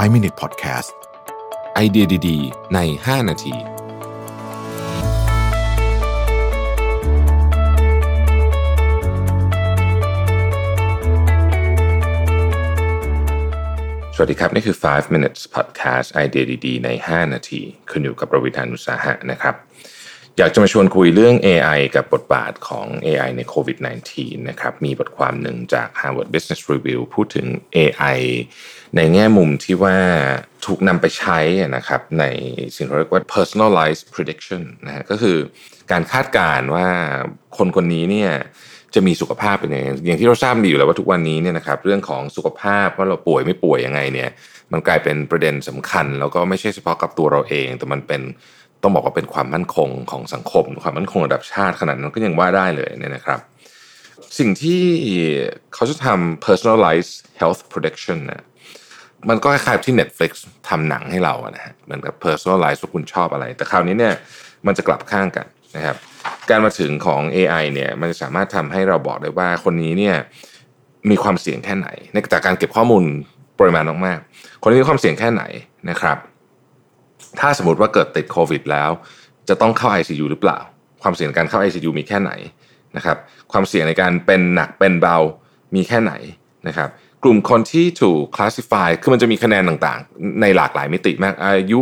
5 Minute Podcast ไอเดียดีๆ ใน 5 นาที สวัสดีครับ นี่คือ 5 minutes podcast ไอเดียดีๆ ใน 5 นาที คุณอยู่กับประวิธานุสาหะนะครับ อยากจะมาชวนคุยเรื่อง AI กับบทบาทของ AI ในโควิด -19 นะครับ มีบทความหนึ่งจาก Harvard Business Review พูดถึง AI ในแง่มุมที่ว่าถูกนำไปใช้นะครับในสิ่งที่เรียกว่า personalized prediction นะฮะก็คือการคาดการณ์ว่าคนคนนี้เนี่ยจะมีสุขภาพเป็นยังไงอย่างที่เราทราบดีอยู่แล้วว่าทุกวันนี้เนี่ยนะครับเรื่องของสุขภาพว่าเราป่วยไม่ป่วยยังไงเนี่ยมันกลายเป็นประเด็นสำคัญ แล้วก็ไม่ใช่เฉพาะกับตัวเราเอง แต่มันเป็น ต้องบอกว่าเป็นความมั่นคงของสังคม ความมั่นคงระดับชาติขนาดนั้นก็ยังว่าได้เลยเนี่ยนะครับ สิ่งที่เขาจะทำ personalized health prediction นะมันก็คล้ายๆที่ Netflix ทำหนังให้เราอะนะฮะเหมือนกับ personalize ว่าคุณชอบอะไร แต่คราวนี้เนี่ยมันจะกลับข้างกันนะครับ การมาถึงของ AI เนี่ยมันจะสามารถทำให้เราบอกได้ว่าคนนี้เนี่ยมีความเสี่ยงแค่ไหน ในจากการเก็บข้อมูลปริมาณมากๆคนนี้มีความเสี่ยงแค่ไหนนะครับ ถ้าสมมติว่าเกิดติดโควิดแล้ว จะต้องเข้า ICU หรือเปล่า ความเสี่ยงการเข้า ICU มีแค่ไหนนะครับความเสี่ยงในการเป็นหนักเป็นเบามีแค่ไหนนะครับกลุ่มคนที่ถูกคลาสสิฟายคือมันจะมีคะแนนต่างๆ ในหลากหลายมิติมากอายุ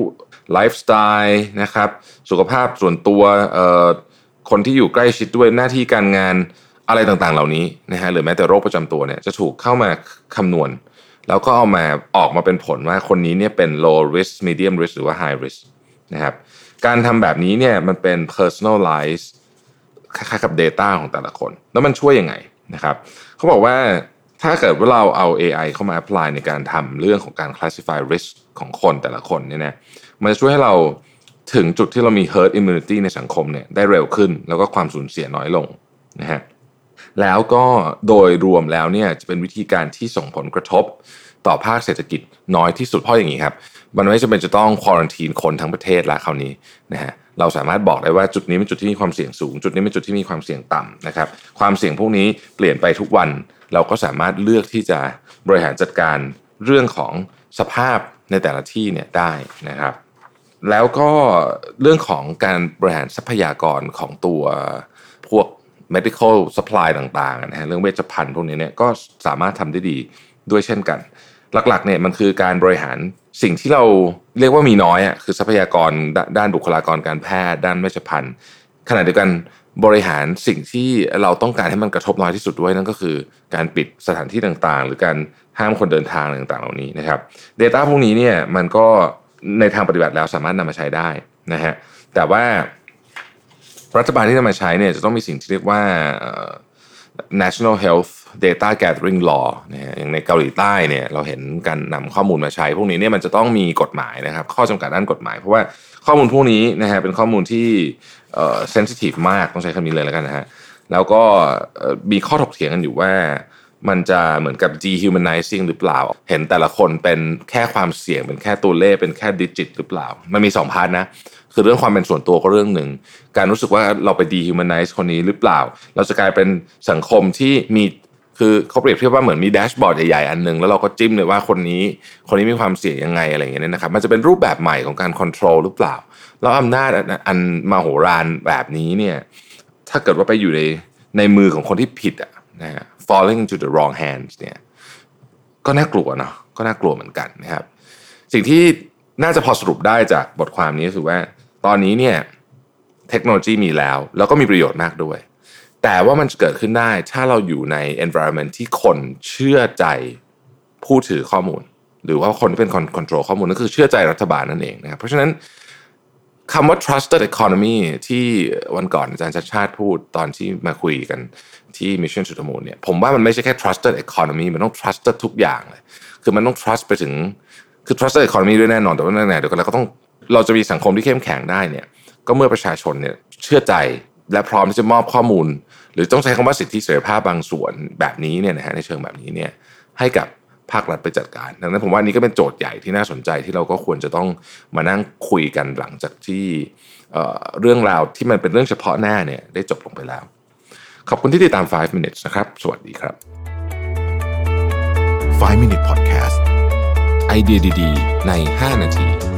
ไลฟ์สไตล์นะครับสุขภาพส่วนตัวคนที่อยู่ใกล้ชิดด้วยหน้าที่การงานอะไรต่างๆ เหล่านี้นะฮะหรือแม้แต่โรคประจำตัวเนี่ยจะถูกเข้ามาคำนวณ แล้วก็เอามาออกมาเป็นผลว่าคนนี้เนี่ยเป็น low risk medium risk หรือว่า high risk นะครับการทำแบบนี้เนี่ยมันเป็น personalize คล้ายๆกับ Data ของแต่ละคน แล้วมันช่วยยังไงนะครับเขาบอกว่าถ้าเกิดว่าเราเอา AI เข้ามา apply ในการทำเรื่องของการ classify risk ของคนแต่ละคนเนี่ยนะมันจะช่วยให้เราถึงจุดที่เรามี herd immunity ในสังคมเนี่ยได้เร็วขึ้น แล้วก็ความสูญเสียน้อยลงนะฮะ แล้วก็โดยรวมแล้วเนี่ยจะเป็นวิธีการที่ส่งผลกระทบต่อภาคเศรษฐกิจน้อยที่สุดเพราะอย่างนี้ครับ มันไม่จำเป็นจะต้องควอนทีนคนทั้งประเทศละคราวนี้นะฮะเราสามารถบอกได้ว่าจุดนี้เป็นจุดที่มีความเสี่ยงสูง จุดนี้เป็นจุดที่มีความเสี่ยงต่ำนะครับ ความเสี่ยงพวกนี้เปลี่ยนไปทุกวัน เราก็สามารถเลือกที่จะบริหารจัดการเรื่องของสภาพในแต่ละที่เนี่ยได้นะครับ แล้วก็เรื่องของการบริหารทรัพยากรของตัวพวก medical supply ต่างๆนะฮะเรื่องเวชภัณฑ์พวกนี้เนี่ยก็สามารถทำได้ดีด้วยเช่นกัน หลักๆเนี่ยมันคือการบริหารสิ่งที่เราเรียกว่ามีน้อยอะคือทรัพยากรด้านบุคลากรการแพทย์ ด้านเวชภัณฑ์ขณะเดียวกันบริหารสิ่งที่เราต้องการให้มันกระทบน้อยที่สุดด้วยนั่นก็คือ การปิดสถานที่ต่างๆ หรือการห้ามคนเดินทางต่างๆ เหล่านี้นะครับ Data พวกนี้เนี่ยมันก็ในทางปฏิบัติแล้วสามารถนำมาใช้ได้นะฮะแต่ว่า รัฐบาลที่จะมาใช้เนี่ยจะต้องมีสิ่งที่เรียกว่า national health data gathering law นะฮะอย่างในเกาหลีใต้เนี่ยเราเห็นการนำข้อมูลมาใช้ พวกนี้เนี่ยมันจะต้องมีกฎหมายนะครับ ข้อจำกัดด้านกฎหมาย เพราะว่าข้อมูลพวกนี้นะฮะเป็นข้อมูลที่เอ่อ sensitive มากต้องใช้คำนี้เลยแล้วกันนะฮะแล้วก็มีข้อถกเถียงกันอยู่ว่า มันจะเหมือนกับ dehumanizing หรือเปล่า เห็นแต่ละคนเป็นแค่ความเสี่ยง เป็นแค่ตัวเลข เป็นแค่ดิจิต หรือเปล่า มันมีสองพาร์ทนะ คือเรื่องความเป็นส่วนตัวก็เรื่องหนึ่ง การรู้สึกว่าเราไป dehumanize คนนี้หรือเปล่า เราจะกลายเป็นสังคมที่มีคือเขาเปรียบเทียบว่าเหมือนมีแดชบอร์ดใหญ่ๆ อันหนึ่งแล้วเราก็จิ้มเลยว่าคนนี้คนนี้มีความเสี่ยงยังไงอะไรอย่างเงี้ยนะครับ มันจะเป็นรูปแบบใหม่ของการควบคุมหรือเปล่า แล้วอำนาจอันมาโหฬารแบบนี้เนี่ยถ้าเกิดว่าไปอยู่ในในมือของคนที่ผิดอะ นะฮะ falling to the wrong hands เนี่ยก็น่ากลัวเนาะก็น่ากลัวเหมือนกันนะครับ สิ่งที่น่าจะพอสรุปได้จากบทความนี้คือว่า ตอนนี้เนี่ยเทคโนโลยีมีแล้ว แล้วก็มีประโยชน์มากด้วย แต่ว่ามันจะเกิดขึ้นได้ถ้าเราอยู่ใน environment ที่คนเชื่อใจผู้ถือข้อมูล หรือว่าคนที่เป็นคน control ข้อมูลนั่นคือเชื่อใจรัฐบาลนั่นเองนะครับเพราะฉะนั้น คำว่า trusted economy ที่วันก่อนอาจารย์ชัดชาติพูดตอนที่มาคุยกันที่ Mission to the Moon เนี่ยผมว่ามันไม่ใช่แค่ trusted economy มันต้อง trusted ทุกอย่างเลย คือมันต้อง trust ไปถึงคือ trusted economy ด้วยแน่นอน แต่ว่าแน่ๆเดี๋ยวกันเราก็ต้องเราจะมีสังคมที่เข้มแข็งได้เนี่ยก็เมื่อประชาชนเนี่ยเชื่อใจและพร้อมที่จะมอบข้อมูล หรือต้องใช้คำว่าสิทธิเสรีภาพบางส่วนแบบนี้เนี่ยนะฮะในเชิงแบบนี้เนี่ยให้กับ ภาครัฐไปจัดการ ดังนั้นผมว่านี้ก็เป็นโจทย์ใหญ่ที่น่าสนใจที่เราก็ควรจะต้องมานั่งคุยกันหลังจากที่เรื่องราวที่มันเป็นเรื่องเฉพาะหน้าเนี่ยได้จบลงไปแล้ว ขอบคุณที่ติดตาม 5 minutes นะครับ สวัสดีครับ 5 Minute Podcast ไอเดียดีๆ ใน 5 นาที